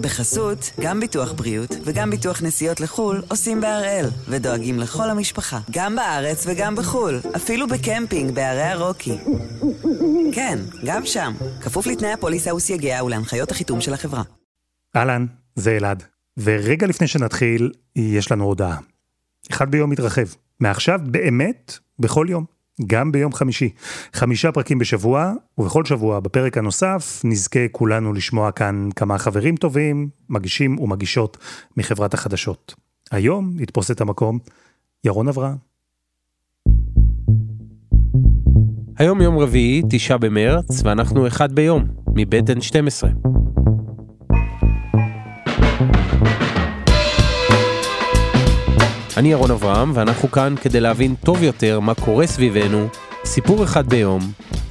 בחסות, גם ביטוח בריאות וגם ביטוח נסיעות לחו"ל עושים בהראל, ודואגים לכל המשפחה, גם בארץ וגם בחו"ל, אפילו בקמפינג בערי הרוקי. כן, גם שם, כפוף לתנאי הפוליסה וסייגיה ולהנחיות החיתום של החברה. אהלן, זה אלעד, ורגע לפני שנתחיל, יש לנו הודעה. אחד ביום מתרחב, מעכשיו באמת בכל יום. גם ביום חמישי. חמישה פרקים בשבוע, ובכל שבוע בפרק הנוסף נזכה כולנו לשמוע כאן כמה חברים טובים, מגישים ומגישות מחברת החדשות. היום יתפוס את המקום ירון אברהם. היום יום רביעי, תשעה במרץ, ואנחנו אחד ביום, מבית N12. אני ירון אברהם, ואנחנו כאן כדי להבין טוב יותר מה קורה סביבנו, סיפור אחד ביום,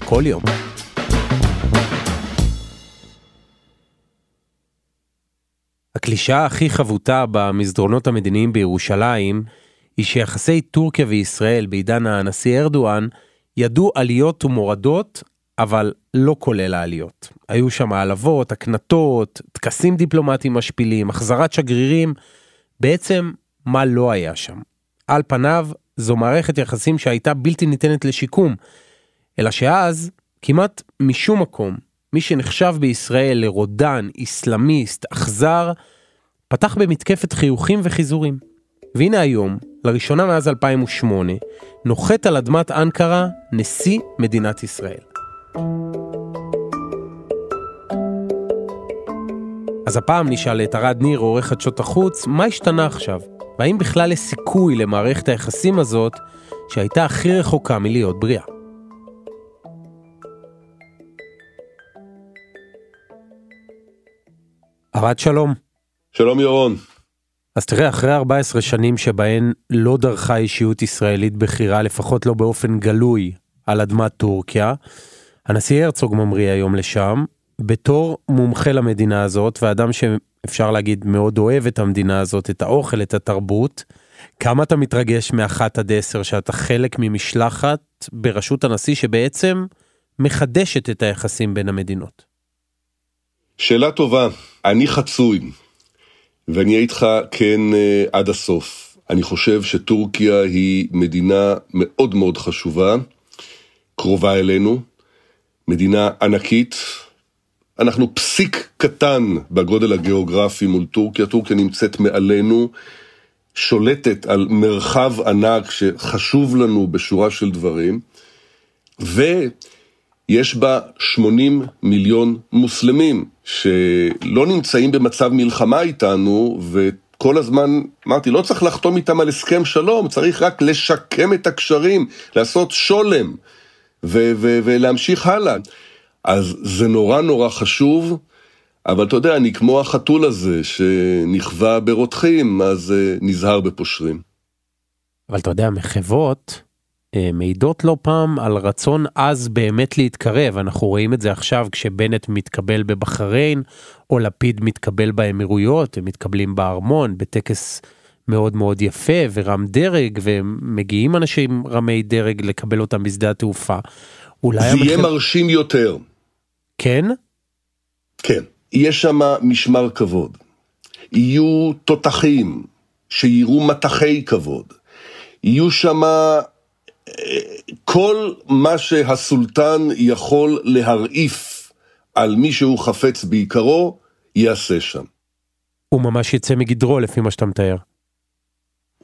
כל יום. הקלישאה הכי חבוטה במסדרונות המדיניים בירושלים, היא שיחסי טורקיה וישראל בעידן הנשיא ארדואן, ידעו עליות ומורדות, אבל לא כולל העליות. היו שם העלבות, הקנטות, טקסים דיפלומטיים משפילים, החזרת שגרירים, בעצם מה לא היה שם. על פניו, זו מערכת יחסים שהייתה בלתי ניתנת לשיקום, אלא שאז, כמעט משום מקום, מי שנחשב בישראל לרודן, איסלאמיסט, אכזר, פתח במתקפת חיוכים וחיזורים. והנה היום, לראשונה מאז 2008, נוחת על אדמת אנקרה נשיא מדינת ישראל. אז הפעם נשאל את ארד ניר, עורך חדשות החוץ, מה השתנה עכשיו? והאם בכלל יש סיכוי למערכת היחסים הזאת, שהייתה הכי רחוקה מלהיות בריאה. ארד שלום. שלום ירון. אז תראה, אחרי 14 שנים שבהן לא דרכה אישיות ישראלית בכירה, לפחות לא באופן גלוי, על אדמת טורקיה, הנשיא הרצוג ממריא היום לשם, בתור מומחה למדינה הזאת, ואדם אפשר להגיד, מאוד אוהב את המדינה הזאת, את האוכל, את התרבות. כמה אתה מתרגש מאחת עד עשר שאתה חלק ממשלחת בראשות הנשיא שבעצם מחדשת את היחסים בין המדינות? שאלה טובה. אני חצוי, ואני אהיה איתך כן אה, עד הסוף. אני חושב שטורקיה היא מדינה מאוד מאוד חשובה, קרובה אלינו, מדינה ענקית, אנחנו פסיק קטן בגודל הגיאוגרפי מול טורקיה, טורקיה נמצאת מעלינו, שולטת על מרחב ענק שחשוב לנו בשורה של דברים, ויש בה 80 מיליון מוסלמים שלא נמצאים במצב מלחמה איתנו, וכל הזמן אמרתי, לא צריך לחתום איתם על הסכם שלום, צריך רק לשקם את הקשרים, לעשות שולם ולהמשיך הלאה. אז זה נורא נורא חשוב, אבל אתה יודע, אני כמו החתול הזה שנכווה ברותחים, אז uh, נזהר בפושרים. אבל אתה יודע, מחוות uh, מעידות לא פעם על רצון עז באמת להתקרב. אנחנו רואים את זה עכשיו כשבנט מתקבל בבחריין, או לפיד מתקבל באמירויות, הם מתקבלים בארמון, בטקס מאוד מאוד יפה ורם דרג, ומגיעים אנשים רמי דרג לקבל אותם בשדה התעופה. אולי... זה יהיה המחב... מרשים יותר. כן? כן. יש שם משמר כבוד. יהיו תותחים שיירו מטחי כבוד. יהיו שם אה, כל מה שהסולטן יכול להרעיף על מי שהוא חפץ בעיקרו, יעשה שם. הוא ממש יצא מגדרו לפי מה שאתה מתאר.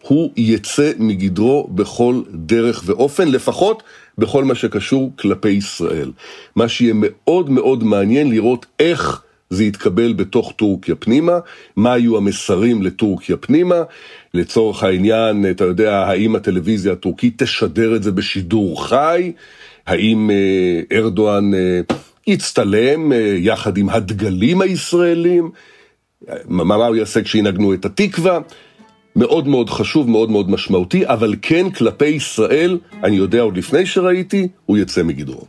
הוא יצא מגדרו בכל דרך ואופן, לפחות בכל מה שקשור כלפי ישראל. מה שיהיה מאוד מאוד מעניין לראות איך זה יתקבל בתוך טורקיה פנימה, מה היו המסרים לטורקיה פנימה, לצורך העניין, אתה יודע, האם הטלוויזיה הטורקית תשדר את זה בשידור חי, האם אה, ארדואן אה, יצטלם אה, יחד עם הדגלים הישראלים, מה הוא יעשה כשינגנו את התקווה, מאוד מאוד חשוב, מאוד מאוד משמעותי, אבל כן כלפי ישראל, אני יודע עוד לפני שראיתי, הוא יצא מגדרו.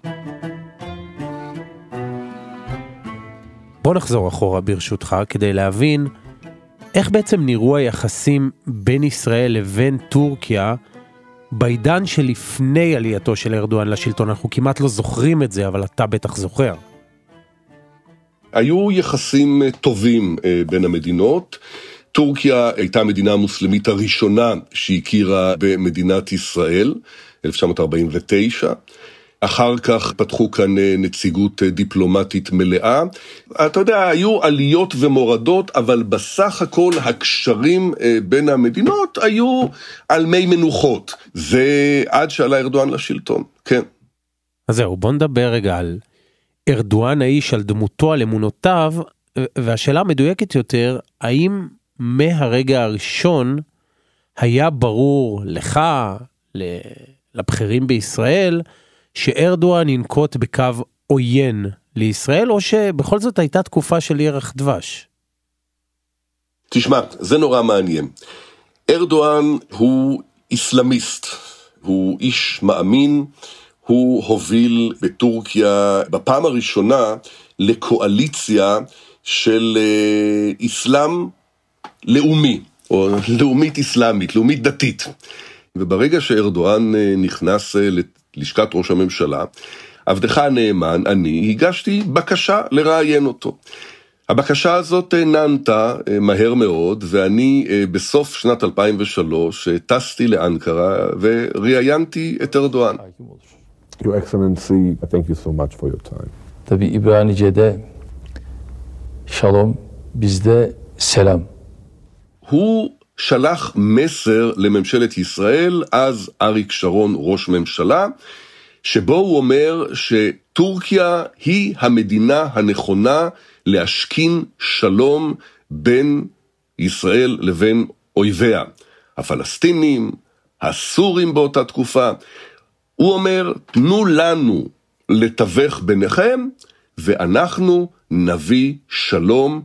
בוא נחזור אחורה ברשותך כדי להבין איך בעצם נראו היחסים בין ישראל לבין טורקיה בעידן שלפני עלייתו של ארדואן לשלטון. אנחנו כמעט לא זוכרים את זה, אבל אתה בטח זוכר. היו יחסים טובים בין המדינות. טורקיה הייתה המדינה המוסלמית הראשונה שהכירה במדינת ישראל, 1949. אחר כך פתחו כאן אה, נציגות אה, דיפלומטית מלאה. אתה יודע, היו עליות ומורדות, אבל בסך הכל הקשרים אה, בין המדינות היו על מי מנוחות. זה עד שעלה ארדואן לשלטון, כן. אז זהו, בוא נדבר רגע על ארדואן האיש, על דמותו, על אמונותיו, והשאלה המדויקת יותר, האם מהרגע הראשון היה ברור לך, לבכירים בישראל, שארדואן ינקוט בקו עוין לישראל, או שבכל זאת הייתה תקופה של ירח דבש? תשמע, זה נורא מעניין. ארדואן הוא איסלאמיסט, הוא איש מאמין, הוא הוביל בטורקיה בפעם הראשונה לקואליציה של אה, איסלאם לאומי, או לאומית איסלאמית, לאומית דתית. וברגע שארדואן אה, נכנס אה, לשכת ראש הממשלה, עבדך הנאמן, אני, הגשתי בקשה לראיין אותו. הבקשה הזאת אה, נענתה מהר מאוד, ואני בסוף שנת 2003 טסתי לאנקרה וראיינתי את ארדואן. Your Excellency, thank you so much for your time. Tabii İbranice'de şalom, bizde selam. הוא שלח מסר לממשלת ישראל, אז אריק שרון ראש ממשלה, שבו הוא אומר שטורקיה היא המדינה הנכונה להשכין שלום בין ישראל לבין אויביה, הפלסטינים, הסורים באותה תקופה. הוא אומר, תנו לנו לתווך ביניכם, ואנחנו נביא שלום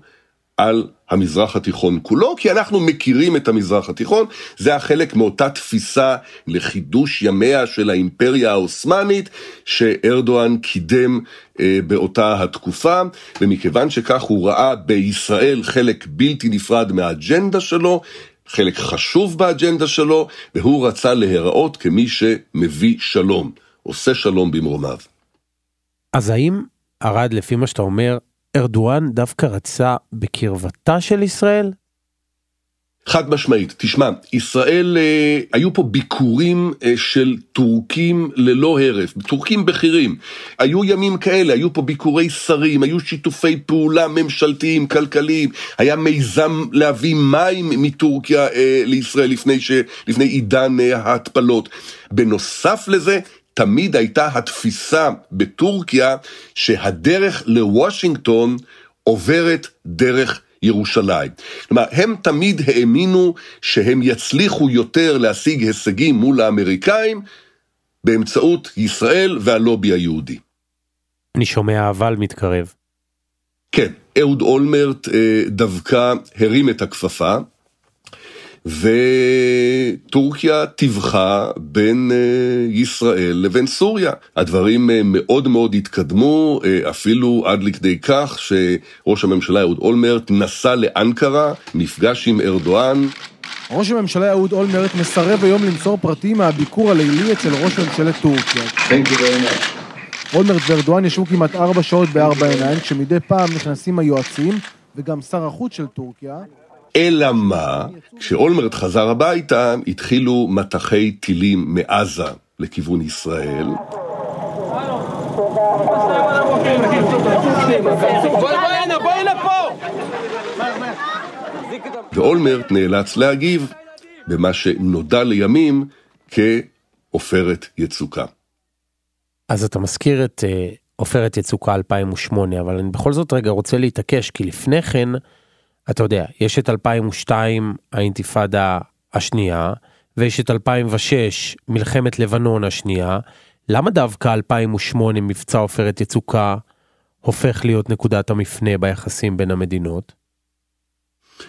על המזרח התיכון כולו, כי אנחנו מכירים את המזרח התיכון, זה היה חלק מאותה תפיסה לחידוש ימיה של האימפריה העות'מאנית, שארדואן קידם אה, באותה התקופה, ומכיוון שכך הוא ראה בישראל חלק בלתי נפרד מהאג'נדה שלו, חלק חשוב באג'נדה שלו, והוא רצה להיראות כמי שמביא שלום, עושה שלום במרומיו. אז האם, ארד, לפי מה שאתה אומר, ארדואן דווקא רצה בקרבתה של ישראל? חד משמעית, תשמע, ישראל, אה, היו פה ביקורים אה, של טורקים ללא הרף, טורקים בכירים. היו ימים כאלה, היו פה ביקורי שרים, היו שיתופי פעולה ממשלתיים, כלכליים, היה מיזם להביא מים מטורקיה אה, לישראל לפני, ש, לפני עידן אה, ההתפלות. בנוסף לזה, תמיד הייתה התפיסה בטורקיה שהדרך לוושינגטון עוברת דרך ירושלים. כלומר, הם תמיד האמינו שהם יצליחו יותר להשיג הישגים מול האמריקאים באמצעות ישראל והלובי היהודי. אני שומע אבל מתקרב. כן, אהוד אולמרט אה, דווקא הרים את הכפפה. וטורקיה טיווחה בין אה, ישראל לבין סוריה. הדברים אה, מאוד מאוד התקדמו, אה, אפילו עד לכדי כך שראש הממשלה אהוד אולמרט נסע לאנקרה, נפגש עם ארדואן. ראש הממשלה אהוד אולמרט מסרב היום למסור פרטים מהביקור הלילי אצל ראש ממשלת טורקיה. אולמרט וארדואן ישבו כמעט ארבע שעות בארבע עיניים, כשמדי פעם נכנסים היועצים וגם שר החוץ של טורקיה. אלא מה, כשאולמרט חזר הביתה, התחילו מטחי טילים מעזה לכיוון ישראל. ואולמרט נאלץ להגיב במה שנודע לימים כעופרת יצוקה. אז אתה מזכיר את אה, עופרת יצוקה 2008, אבל אני בכל זאת רגע רוצה להתעקש, כי לפני כן, אתה יודע, יש את 2002 האינתיפאדה השנייה, ויש את 2006 מלחמת לבנון השנייה, למה דווקא 2008 מבצע עופרת יצוקה הופך להיות נקודת המפנה ביחסים בין המדינות?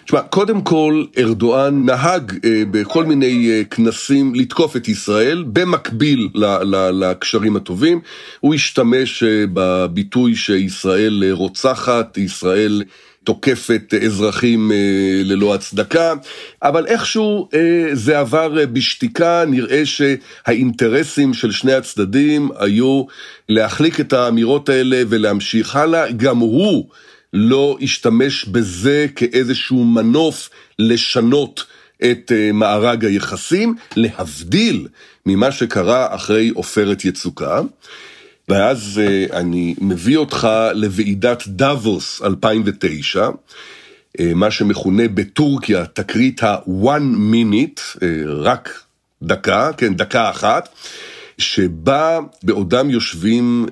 תשמע, קודם כל ארדואן נהג אה, בכל מיני אה, כנסים לתקוף את ישראל במקביל ל, ל, לקשרים הטובים. הוא השתמש אה, בביטוי שישראל אה, רוצחת, ישראל תוקפת אזרחים אה, ללא הצדקה, אבל איכשהו אה, זה עבר אה, בשתיקה, נראה שהאינטרסים של שני הצדדים היו להחליק את האמירות האלה ולהמשיך הלאה. גם הוא לא ישתמש בזה כאיזשהו מנוף לשנות את מארג היחסים, להבדיל ממה שקרה אחרי עופרת יצוקה. ואז אה, אני מביא אותך לוועידת דאבוס 2009, אה, מה שמכונה בטורקיה תקרית ה-one minute, רק דקה, כן, דקה אחת, שבה בעודם יושבים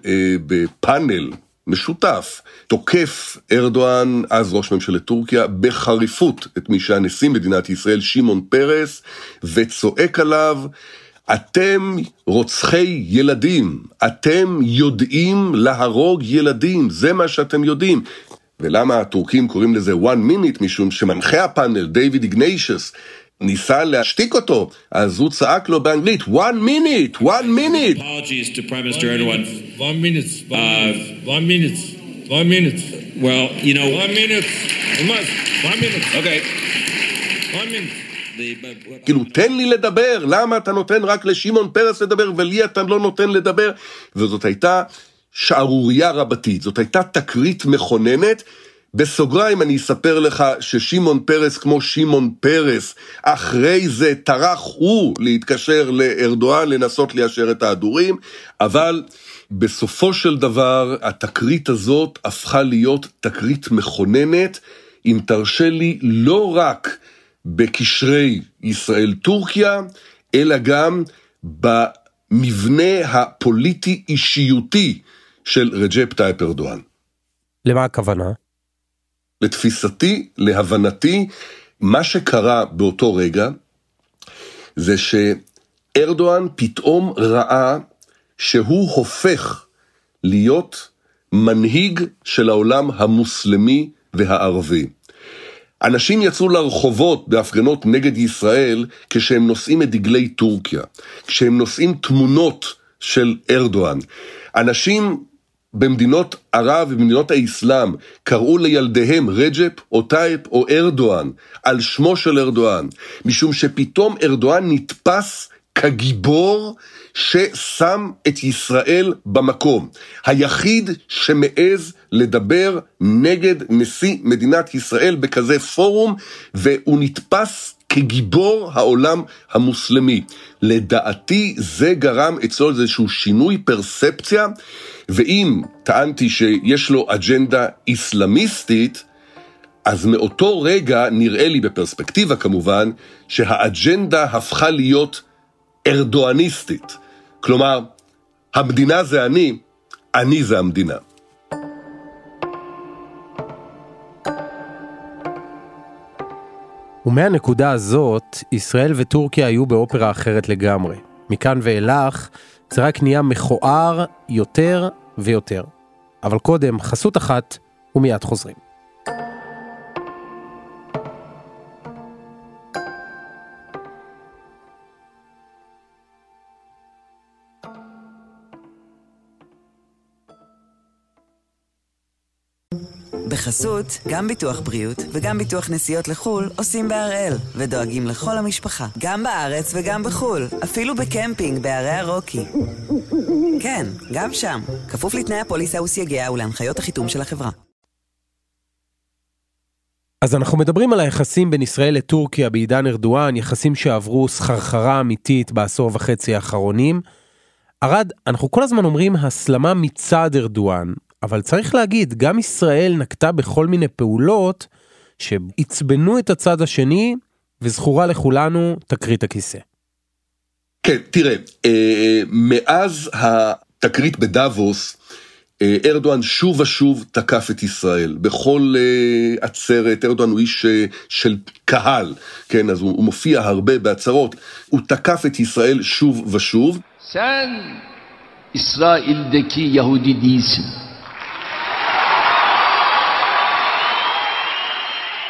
בפאנל משותף, תוקף ארדואן, אז ראש ממשלת טורקיה, בחריפות את מי שהיה נשיא מדינת ישראל, שמעון פרס, וצועק עליו, אתם רוצחי ילדים, אתם יודעים להרוג ילדים, זה מה שאתם יודעים. ולמה הטורקים קוראים לזה one minute? משום שמנחה הפאנל, דיוויד איגניישס, ניסה להשתיק אותו, אז הוא צעק לו באנגלית, one minute, one minute. Apologies to Prime Minister Erdogan. One minute, uh, one minute, one minute. Well, you know, one minute, one minute, okay, one minute. כאילו, תן לי לדבר, למה אתה נותן רק לשמעון פרס לדבר ולי אתה לא נותן לדבר? וזאת הייתה שערורייה רבתית, זאת הייתה תקרית מכוננת בסוגריים אני אספר לך ששמעון פרס כמו שמעון פרס, אחרי זה טרח הוא להתקשר לארדואן לנסות ליישר את ההדורים, אבל בסופו של דבר התקרית הזאת הפכה להיות תקרית מכוננת, אם תרשה לי, לא רק בקשרי ישראל-טורקיה, אלא גם במבנה הפוליטי-אישיותי של רג'פ טייפ ארדואן. למה הכוונה? לתפיסתי, להבנתי, מה שקרה באותו רגע זה שארדואן פתאום ראה שהוא הופך להיות מנהיג של העולם המוסלמי והערבי. אנשים יצאו לרחובות בהפגנות נגד ישראל כשהם נושאים את דגלי טורקיה, כשהם נושאים תמונות של ארדואן. אנשים במדינות ערב ובמדינות האסלאם קראו לילדיהם רג'פ או טייפ או ארדואן על שמו של ארדואן, משום שפתאום ארדואן נתפס כגיבור ששם את ישראל במקום. היחיד שמעז לדבר נגד נשיא מדינת ישראל בכזה פורום, והוא נתפס כגיבור העולם המוסלמי. לדעתי זה גרם אצלו איזשהו שינוי פרספציה, ואם טענתי שיש לו אג'נדה איסלאמיסטית, אז מאותו רגע נראה לי בפרספקטיבה כמובן, שהאג'נדה הפכה להיות ארדואניסטית. כלומר, המדינה זה אני, אני זה המדינה. ומהנקודה הזאת, ישראל וטורקיה היו באופרה אחרת לגמרי. מכאן ואילך, זה רק נהיה מכוער יותר ויותר. אבל קודם, חסות אחת, ומיד חוזרים. בחסות, גם ביטוח בריאות וגם ביטוח נסיעות לחו"ל עושים בהראל, ודואגים לכל המשפחה, גם בארץ וגם בחו"ל, אפילו בקמפינג בערי הרוקי. כן, גם שם, כפוף לתנאי הפוליסה וסייגיה ולהנחיות החיתום של החברה. אז אנחנו מדברים על היחסים בין ישראל לטורקיה בעידן ארדואן, יחסים שעברו סחרחרה אמיתית בעשור וחצי האחרונים. ארד, אנחנו כל הזמן אומרים הסלמה מצד ארדואן, אבל צריך להגיד, גם ישראל נקטה בכל מיני פעולות שעצבנו את הצד השני, וזכורה לכולנו תקרית הכיסא. כן, תראה, אה, מאז התקרית בדאבוס, אה, ארדואן שוב ושוב תקף את ישראל, בכל אה, עצרת, ארדואן הוא איש של קהל, כן, אז הוא, הוא מופיע הרבה בעצרות, הוא תקף את ישראל שוב ושוב. Sen İsrail'deki Yahudi değilsin.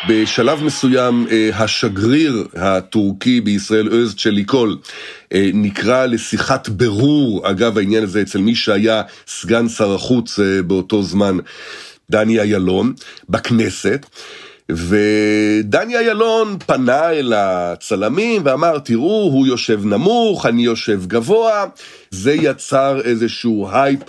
בשלב מסוים אה, השגריר הטורקי בישראל, עוז צ'ליקול, אה, נקרא לשיחת ברור, אגב העניין הזה אצל מי שהיה סגן שר החוץ אה, באותו זמן, דני אילון, בכנסת. ודני אילון פנה אל הצלמים ואמר, תראו, הוא יושב נמוך, אני יושב גבוה, זה יצר איזשהו הייפ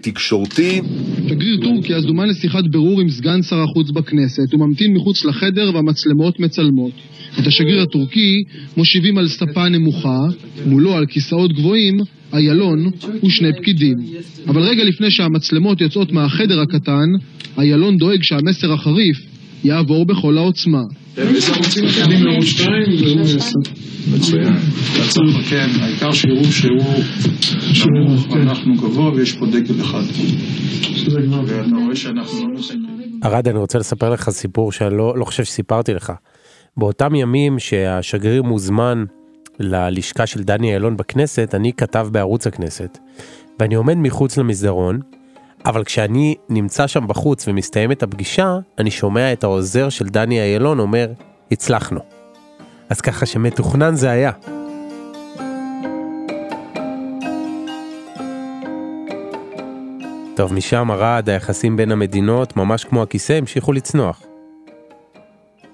תקשורתי. שגריר טורקיה זומן לשיחת בירור עם סגן שר החוץ בכנסת. הוא ממתין מחוץ לחדר והמצלמות מצלמות. את השגריר הטורקי מושיבים על ספה נמוכה, מולו על כיסאות גבוהים, איילון ושני פקידים. אבל רגע לפני שהמצלמות יוצאות מהחדר הקטן, איילון דואג שהמסר החריף יעבור בכל העוצמה. מצוין. כן, העיקר שיראו שהוא אנחנו גבוה ויש פה דגל אחד. ואתה רואה שאנחנו לא. ארד, אני רוצה לספר לך סיפור שאני לא, לא חושב שסיפרתי לך. באותם ימים שהשגריר מוזמן ללשכה של דני אילון בכנסת, אני כתב בערוץ הכנסת. ואני עומד מחוץ למסדרון, אבל כשאני נמצא שם בחוץ ומסתיימת הפגישה, אני שומע את העוזר של דני אילון אומר, הצלחנו. אז ככה שמתוכנן זה היה. טוב, משם והלאה, היחסים בין המדינות, ממש כמו הכיסא, המשיכו לצנוח.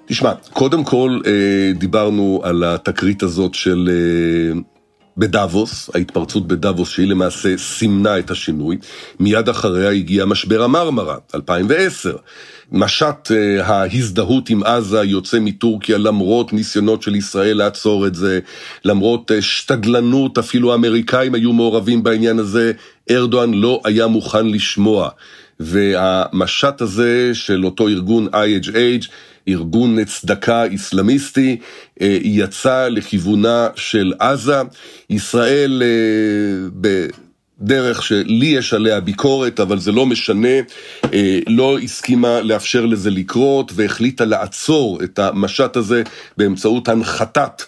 תשמע, קודם כל אה, דיברנו על התקרית הזאת של אה, בדאבוס, ההתפרצות בדאבוס שהיא למעשה סימנה את השינוי. מיד אחריה הגיע משבר המרמרה, 2010. משט אה, ההזדהות עם עזה יוצא מטורקיה למרות ניסיונות של ישראל לעצור את זה, למרות שתדלנות, אפילו האמריקאים היו מעורבים בעניין הזה, ארדואן לא היה מוכן לשמוע. והמשט הזה של אותו ארגון IHH ארגון צדקה איסלאמיסטי, אה, יצא לכיוונה של עזה. ישראל אה, בדרך שלי יש עליה ביקורת, אבל זה לא משנה, אה, לא הסכימה לאפשר לזה לקרות והחליטה לעצור את המשט הזה באמצעות הנחתת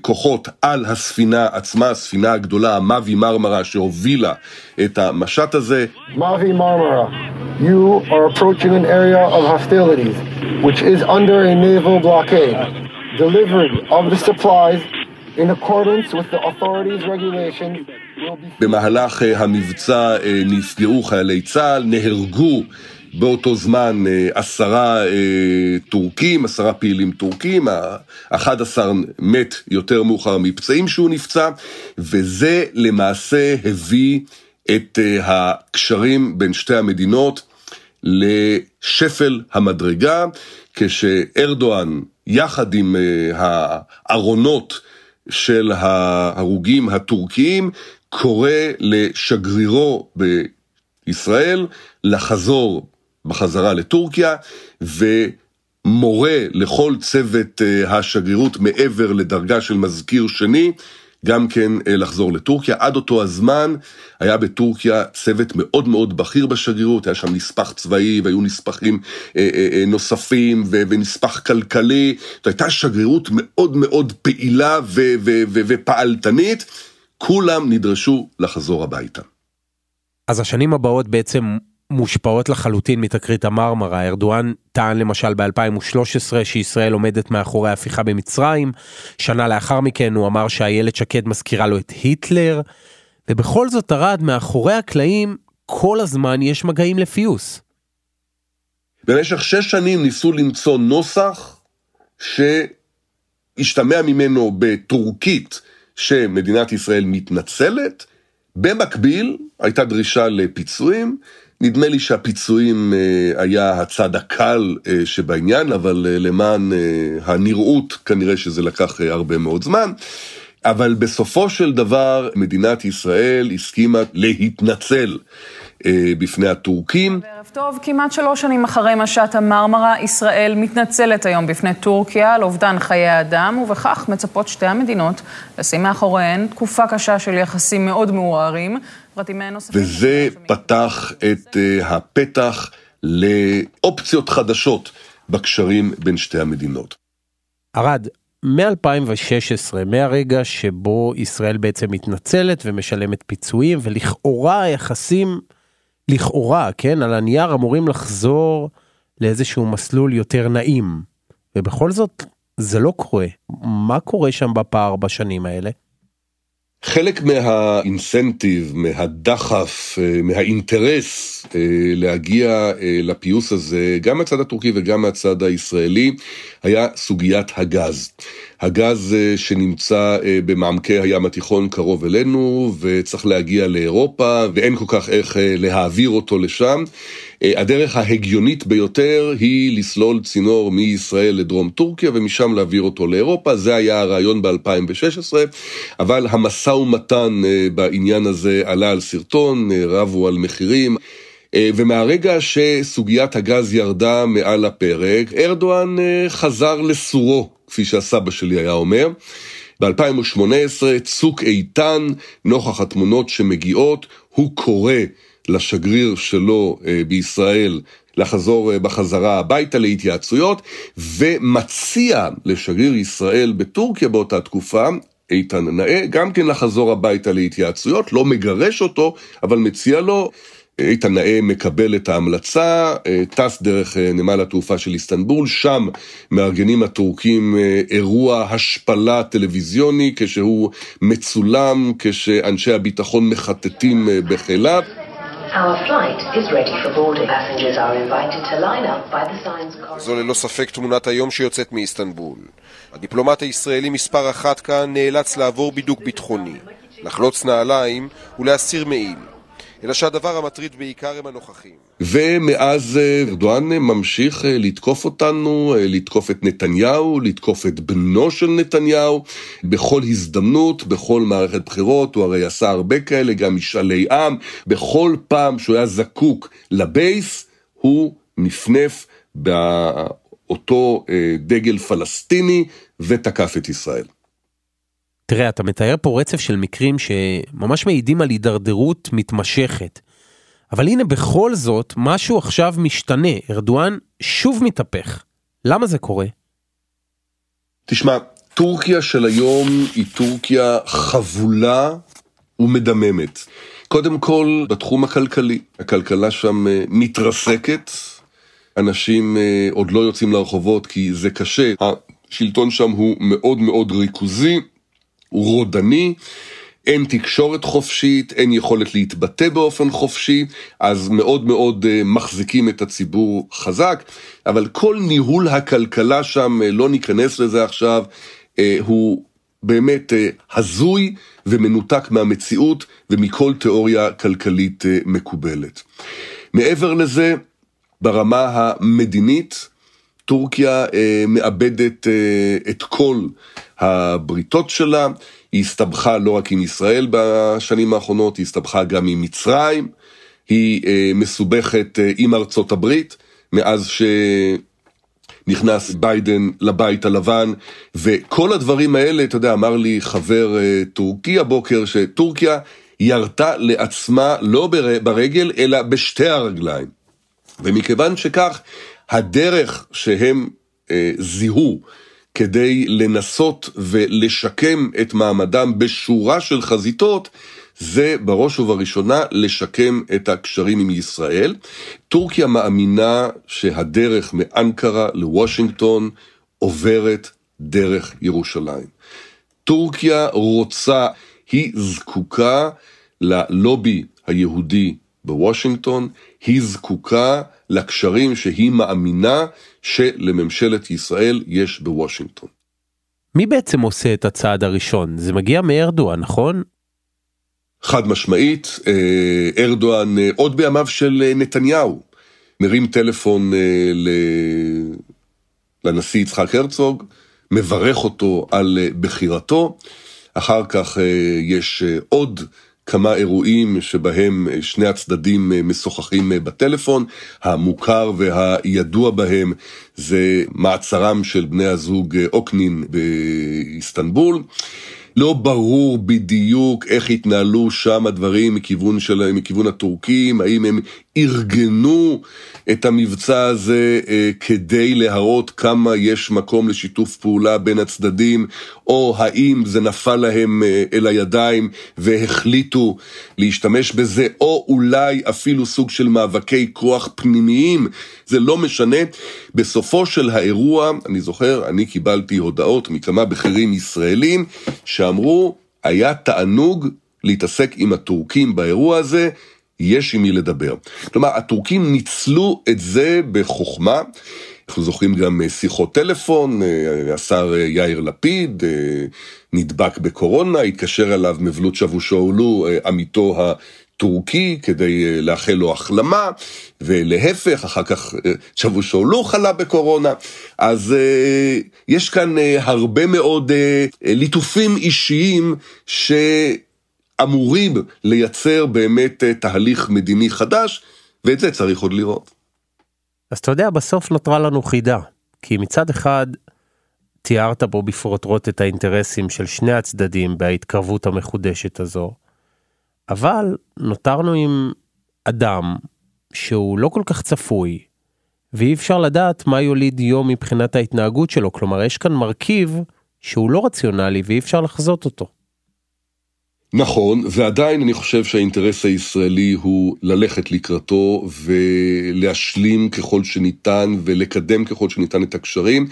כוחות על הספינה עצמה, הספינה הגדולה, המאבי מרמרה, שהובילה את המשט הזה. מאבי מרמרה, you are approaching an area of hostilities, which is under a naval blockade. Delivery of the supplies in accordance with the authorities' regulations במהלך המבצע נפגעו חיילי צה"ל, נהרגו באותו זמן עשרה טורקים, עשרה פעילים טורקים, אחד עשר מת יותר מאוחר מפצעים שהוא נפצע, וזה למעשה הביא את הקשרים בין שתי המדינות לשפל המדרגה, כשארדואן, יחד עם הארונות של ההרוגים הטורקיים, קורא לשגרירו בישראל לחזור בחזרה לטורקיה, ומורה לכל צוות השגרירות מעבר לדרגה של מזכיר שני, גם כן אה, לחזור לטורקיה. עד אותו הזמן היה בטורקיה צוות מאוד מאוד בכיר בשגרירות, היה שם נספח צבאי והיו נספחים אה, אה, נוספים ונספח כלכלי. זאת הייתה שגרירות מאוד מאוד פעילה ופעלתנית, כולם נדרשו לחזור הביתה. אז השנים הבאות בעצם מושפעות לחלוטין מתקרית המרמרה. ארדואן טען למשל ב-2013 שישראל עומדת מאחורי ההפיכה במצרים, שנה לאחר מכן הוא אמר שאיילת שקד מזכירה לו את היטלר, ובכל זאת ארד מאחורי הקלעים כל הזמן יש מגעים לפיוס. במשך שש שנים ניסו למצוא נוסח שהשתמע ממנו בטורקית שמדינת ישראל מתנצלת, במקביל הייתה דרישה לפיצויים, נדמה לי שהפיצויים אה, היה הצד הקל אה, שבעניין, אבל אה, למען הנראות כנראה שזה לקח הרבה מאוד זמן. אבל בסופו של דבר מדינת ישראל הסכימה להתנצל בפני הטורקים. ערב טוב, כמעט שלוש שנים אחרי משט המרמרה, ישראל מתנצלת היום בפני טורקיה על אובדן חיי אדם, ובכך מצפות שתי המדינות לשים מאחוריהן תקופה קשה של יחסים מאוד מעורערים. וזה פתח את אה, הפתח לאופציות חדשות בקשרים בין שתי המדינות. ארד, מ-2016, מהרגע שבו ישראל בעצם מתנצלת ומשלמת פיצויים, ולכאורה היחסים, לכאורה, כן, על הנייר אמורים לחזור לאיזשהו מסלול יותר נעים. ובכל זאת, זה לא קורה. מה קורה שם בפער בשנים האלה? חלק מהאינסנטיב, מהדחף, אה, מהאינטרס אה, להגיע אה, לפיוס הזה, גם מהצד הטורקי וגם מהצד הישראלי, היה סוגיית הגז. הגז שנמצא במעמקי הים התיכון קרוב אלינו, וצריך להגיע לאירופה, ואין כל כך איך להעביר אותו לשם. הדרך ההגיונית ביותר היא לסלול צינור מישראל לדרום טורקיה ומשם להעביר אותו לאירופה, זה היה הרעיון ב-2016, אבל המשא ומתן אה, בעניין הזה עלה על סרטון, אה, רבו על מחירים. אה, ומהרגע שסוגיית הגז ירדה מעל הפרק, ארדואן חזר לסורו, כפי שהסבא שלי היה אומר. ב-2018, צוק איתן, נוכח התמונות שמגיעות, הוא קורא לשגריר שלו אה, בישראל לחזור אה, בחזרה הביתה להתייעצויות, ומציע לשגריר ישראל בטורקיה באותה תקופה, איתן נאה, גם כן לחזור הביתה להתייעצויות, לא מגרש אותו, אבל מציע לו. איתן נאה מקבל את ההמלצה, אה, טס דרך נמל התעופה של איסטנבול, שם מארגנים הטורקים אירוע השפלה טלוויזיוני כשהוא מצולם, כשאנשי הביטחון מחטטים בחיליו. זו ללא ספק תמונת היום שיוצאת מאיסטנבול. הדיפלומט הישראלי מספר אחת כאן נאלץ לעבור בידוק ביטחוני, לחלוץ נעליים ולהסיר מעיל. אלא שהדבר המטריד בעיקר הם הנוכחים. ומאז אה, ארדואן ממשיך אה, לתקוף אותנו, אה, לתקוף את נתניהו, לתקוף את בנו של נתניהו, בכל הזדמנות, בכל מערכת בחירות, הוא הרי עשה הרבה כאלה, גם משאלי עם, בכל פעם שהוא היה זקוק לבייס, הוא נפנף באותו דגל פלסטיני ותקף את ישראל. תראה, אתה מתאר פה רצף של מקרים שממש מעידים על הידרדרות מתמשכת. אבל הנה בכל זאת, משהו עכשיו משתנה, ארדואן שוב מתהפך. למה זה קורה? תשמע, טורקיה של היום היא טורקיה חבולה ומדממת. קודם כל, בתחום הכלכלי. הכלכלה שם אה, מתרסקת, אנשים אה, עוד לא יוצאים לרחובות כי זה קשה. השלטון שם הוא מאוד מאוד ריכוזי, הוא רודני, אין תקשורת חופשית, אין יכולת להתבטא באופן חופשי, אז מאוד מאוד uh, מחזיקים את הציבור חזק, אבל כל ניהול הכלכלה שם, uh, לא ניכנס לזה עכשיו, uh, הוא באמת הזוי ומנותק מהמציאות ומכל תיאוריה כלכלית מקובלת. מעבר לזה, ברמה המדינית, טורקיה אה, מאבדת אה, את כל הבריתות שלה, היא הסתבכה לא רק עם ישראל בשנים האחרונות, היא הסתבכה גם עם מצרים, היא אה, מסובכת אה, עם ארצות הברית, מאז שנכנס ביידן לבית הלבן, וכל הדברים האלה, אתה יודע, אמר לי חבר אה, טורקי הבוקר, שטורקיה ירתה לעצמה לא ברגל, אלא בשתי הרגליים. ומכיוון שכך, הדרך שהם אה, זיהו כדי לנסות ולשקם את מעמדם בשורה של חזיתות, זה בראש ובראשונה לשקם את הקשרים עם ישראל. טורקיה מאמינה שהדרך מאנקרה לוושינגטון עוברת דרך ירושלים. טורקיה רוצה, היא זקוקה ללובי היהודי בוושינגטון, היא זקוקה לקשרים שהיא מאמינה שלממשלת ישראל יש בוושינגטון. מי בעצם עושה את הצעד הראשון? זה מגיע מארדואן, נכון? חד משמעית, אה, ארדואן אה, עוד בימיו של אה, נתניהו מרים טלפון לנשיא יצחק הרצוג, מברך אותו על בחירתו, אחר כך יש עוד כמה אירועים שבהם אה, שני הצדדים אה, משוחחים אה, בטלפון. המוכר והידוע בהם זה מעצרם של בני הזוג אוקנין באיסטנבול. לא ברור בדיוק איך התנהלו שם הדברים מכיוון, של, מכיוון הטורקים, האם הם ארגנו את המבצע הזה אה, כדי להראות כמה יש מקום לשיתוף פעולה בין הצדדים, או האם זה נפל להם אה, אל הידיים והחליטו להשתמש בזה, או אולי אפילו סוג של מאבקי כוח פנימיים, זה לא משנה. בסופו של האירוע, אני זוכר, אני קיבלתי הודעות מכמה בכירים ישראלים שאמרו, היה תענוג להתעסק עם הטורקים באירוע הזה, יש עם מי לדבר. כלומר, הטורקים ניצלו את זה בחוכמה. אנחנו זוכרים גם אה, שיחות טלפון, אה, השר אה, יאיר לפיד נדבק בקורונה, התקשר אליו מבלות שבושאולו, עמיתו הטורקי, כדי לאחל לו החלמה, ולהפך, אחר כך שבושאולו חלה בקורונה. אז יש כאן הרבה מאוד ליטופים אישיים ש... אמורים לייצר באמת תהליך מדיני חדש, ואת זה צריך עוד לראות. אז אתה יודע, בסוף נותרה לנו חידה. כי מצד אחד, תיארת בו בפרוטרוט את האינטרסים של שני הצדדים בהתקרבות המחודשת הזו, אבל נותרנו עם אדם שהוא לא כל כך צפוי, ואי אפשר לדעת מה יוליד יום מבחינת ההתנהגות שלו, כלומר יש כאן מרכיב שהוא לא רציונלי ואי אפשר לחזות אותו. נכון, ועדיין אני חושב שהאינטרס הישראלי הוא ללכת לקראתו ולהשלים ככל שניתן ולקדם ככל שניתן את הקשרים.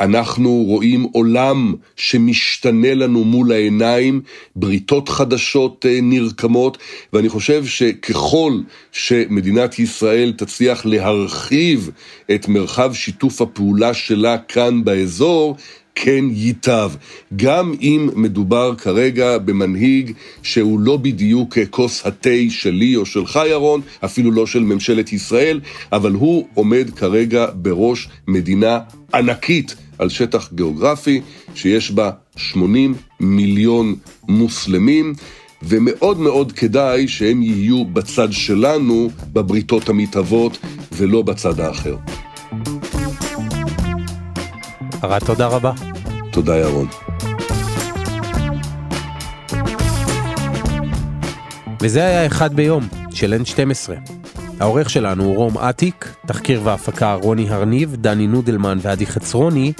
אנחנו רואים עולם שמשתנה לנו מול העיניים, בריתות חדשות אה, נרקמות, ואני חושב שככל שמדינת ישראל תצליח להרחיב את מרחב שיתוף הפעולה שלה כאן באזור, כן ייטב, גם אם מדובר כרגע במנהיג שהוא לא בדיוק כוס התה שלי או שלך ירון, אפילו לא של ממשלת ישראל, אבל הוא עומד כרגע בראש מדינה ענקית על שטח גיאוגרפי שיש בה 80 מיליון מוסלמים. ומאוד מאוד כדאי שהם יהיו בצד שלנו בבריתות המתהוות ולא בצד האחר. ארד, תודה רבה. תודה ירון. וזה היה אחד ביום של N12. העורך שלנו הוא רום אטיק, תחקיר והפקה רוני הרניב, דני נודלמן ועדי חצרוני,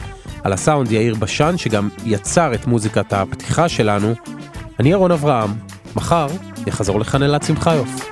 על הסאונד יאיר בשן שגם יצר את מוזיקת הפתיחה שלנו. אני ירון אברהם, מחר יחזור לכאן אלעד שמחיוף.